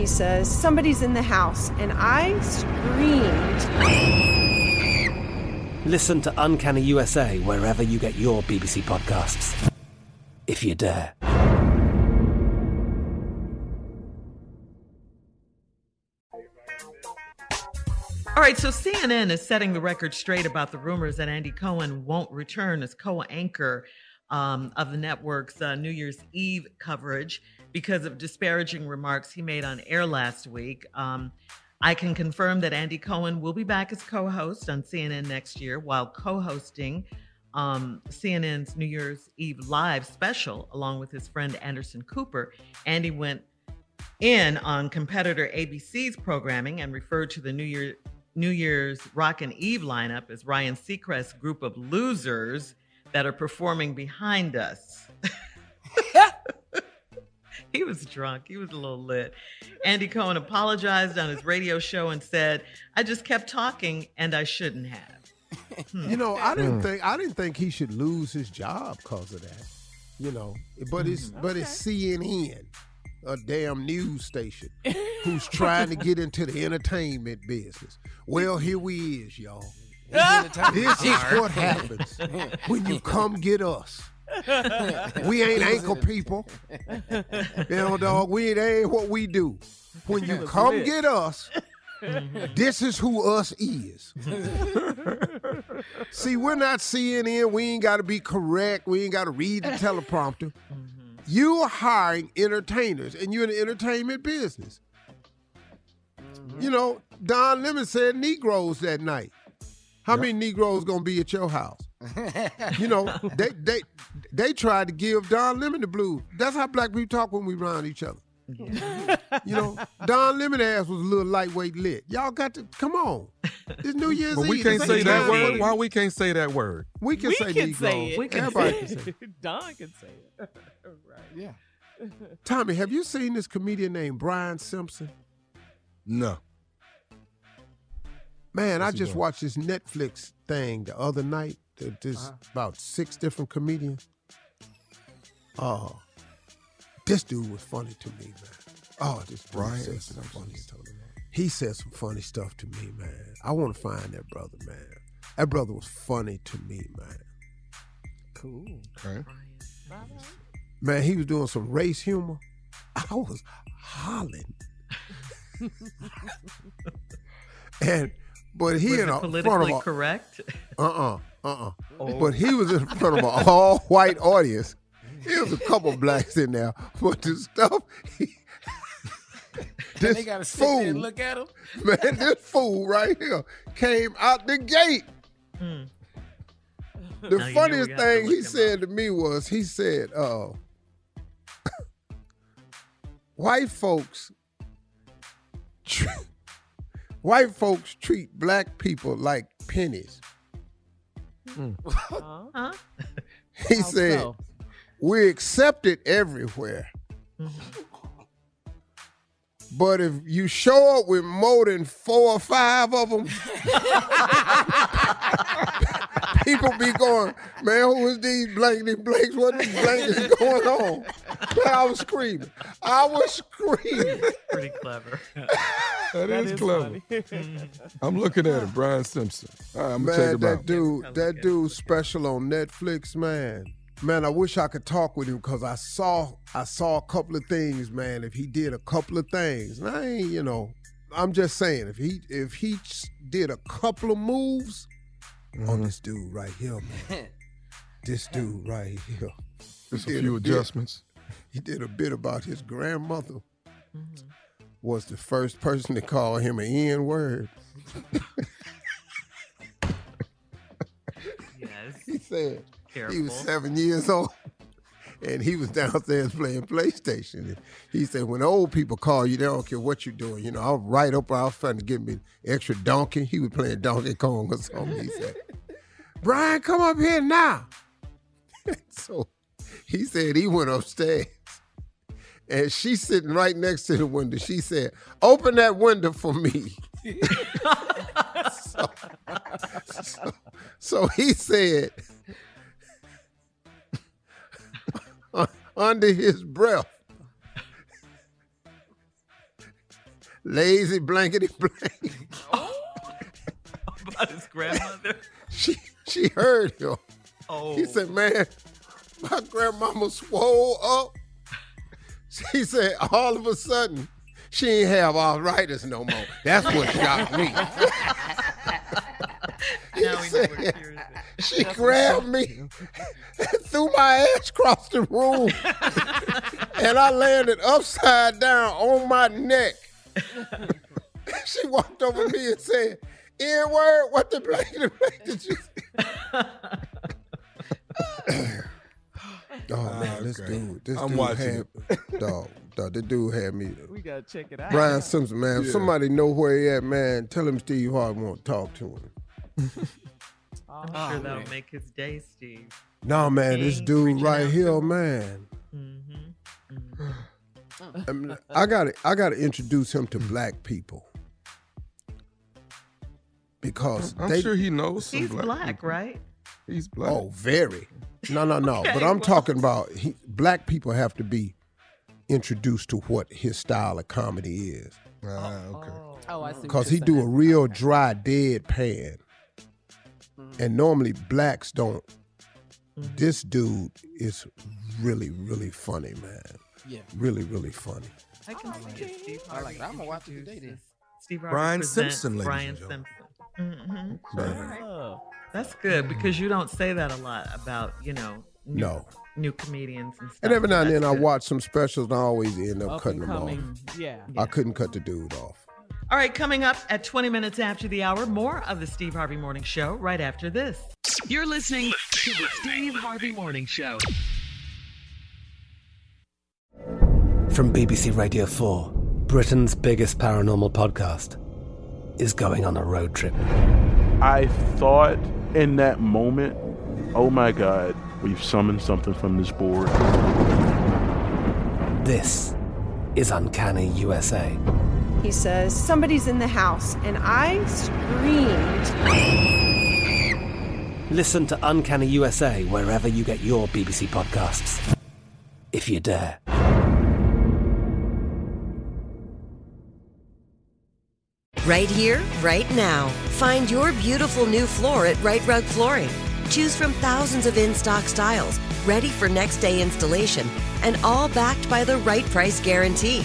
He says, Somebody's in the house, and I screamed. Listen to Uncanny USA wherever you get your BBC podcasts, if you dare. All right, so CNN is setting the record straight about the rumors that Andy Cohen won't return as co anchor um, of the network's uh, New Year's Eve coverage because of disparaging remarks he made on air last week. Um, I can confirm that Andy Cohen will be back as co host on CNN next year while co hosting um, CNN's New Year's Eve live special along with his friend Anderson Cooper. Andy went in on competitor ABC's programming and referred to the New Year New Year's Rockin' Eve lineup as Ryan Seacrest's group of losers that are performing behind us. he was drunk. He was a little lit. Andy Cohen apologized on his radio show and said, "I just kept talking and I shouldn't have." Hmm. You know, I didn't think I didn't think he should lose his job because of that. You know, but it's mm, but it's CNN, a damn news station, who's trying to get into the entertainment business. Well, here we is, y'all. this is what happens when you come get us. We ain't ankle people. You know, dog, we ain't what we do. When you come get us, this is who us is. See, we're not CNN. We ain't got to be correct. We ain't got to read the teleprompter. Mm-hmm. You are hiring entertainers, and you're in the entertainment business. Mm-hmm. You know, Don Lemon said Negroes that night. How yep. many Negroes gonna be at your house? You know, they they they tried to give Don Lemon the blues. That's how black people talk when we around each other. you know, Don Lemon ass was a little lightweight lit. Y'all got to come on. It's New Year's but Eve. we can't say that word. Why we can't say that word? We can we say can Negroes. say it. We can Everybody can say it. Don can say it. right. Yeah. Tommy, have you seen this comedian named Brian Simpson? No. Man, What's I just watched this Netflix thing the other night. There's uh-huh. about six different comedians. Oh, this dude was funny to me, man. Oh, this Brian is funny. he said some funny stuff to me, man. I want to find that brother, man. That brother was funny to me, man. Cool. Okay. Man, he was doing some race humor. I was hollering. and but he Was in it a front of politically a, correct? uh-uh, uh-uh. Oh. But he was in front of an all-white audience. There was a couple blacks in there, but the stuff he, this they gotta sit fool, there and look at him. man, this fool right here came out the gate. The Hmm. Now you know funniest thing he him said to me was, he said, uh, white folks, white folks treat black people like pennies. Mm. Huh? He How said, so? we're accepted everywhere. Mm-hmm. But if you show up with more than four or five of them, people be going, man, who is these blankety blanks? What these blankets going on? Man, I was screaming. I was screaming. Pretty clever. That is, is clever. I'm looking at it, Brian Simpson. All right, I'm gonna check Man, him that out. dude, that dude special on Netflix, man. Man, I wish I could talk with him because I saw I saw a couple of things, man. If he did a couple of things, and I ain't, you know, I'm just saying, if he if he did a couple of moves on this dude right here, man. this dude right here. Just He a few bit- adjustments. He did a bit about his grandmother. Was the first person to call him an N word. Yes. He said he was seven years old and he was downstairs playing PlayStation. And he said, when old people call you, they don't care what you're doing. You know, I'll right up, I was trying to give me extra donkey. He was playing Donkey Kong or something. He said, Brian, come up here now. so he said he went upstairs. And she's sitting right next to the window. She said, Open that window for me. so, so- so he said, under his breath, lazy blankety blank. Oh. About his grandmother. She she heard him. Oh. He said, "Man, my grandmama swole up." She said, all of a sudden, she ain't have arthritis no more. That's what shocked me. He Now know where said, she grabbed me and threw my ass across the room, and I landed upside down on my neck. she walked over me and said, "N word, what the blanket did you?" oh man, this Okay. dude, this I'm dude watching had, dog, dog, the dude had me. We gotta check it out. Brian Simpson, man. Yeah. somebody know where he at, man, tell him Steve Harvey want to talk to him. I'm Oh, sure that'll man. make his day, Steve. No, man, this dude reaching right here, to him. man. Mm-hmm. I, mean, I gotta, I gotta introduce him to black people because I'm they. sure he knows some He's black, black, right? He's black. oh, very. No, no, no. Okay, but I'm well. talking about he, black people have to be introduced to what his style of comedy is Ah, okay. Oh, I see. because you're he do a saying. real dry dead deadpan, and normally blacks don't. This dude is really, really funny, man. Yeah. Really, really funny. I can see it. Steve I like it. I'm gonna watch it today introduces- then. Steve Harvey Brian presents Simpson, ladies Brian and gentlemen. Simpson. hmm Man. Oh. That's good because you don't say that a lot about you know new, No. new comedians and stuff. And every now and That's then I watch some specials and I always end up Up cutting and them coming. Yeah. off. I couldn't cut the dude off. All right, coming up at 20 minutes after the hour, more of the Steve Harvey Morning Show right after this. You're listening to the Steve Harvey Morning Show. From BBC Radio 4, Britain's biggest paranormal podcast is going on a road trip. I thought in that moment, oh my God, we've summoned something from this board. This is Uncanny USA. He says, Somebody's in the house. And I screamed. Listen to Uncanny USA wherever you get your BBC podcasts, if you dare. Right here, right now. Find your beautiful new floor at Rite Rug Flooring. Choose from thousands of in stock styles, ready for next day installation, and all backed by the right price guarantee.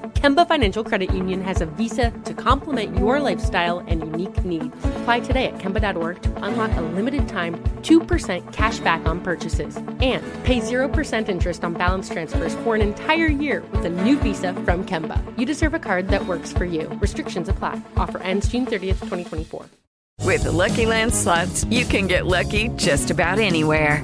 Kemba Financial Credit Union has a visa to complement your lifestyle and unique needs. Apply today at Kemba.org to unlock a limited time 2% cash back on purchases and pay 0% interest on balance transfers for an entire year with a new visa from Kemba. You deserve a card that works for you. Restrictions apply. Offer ends June 30th, 2024. With the Lucky Land slots, you can get lucky just about anywhere.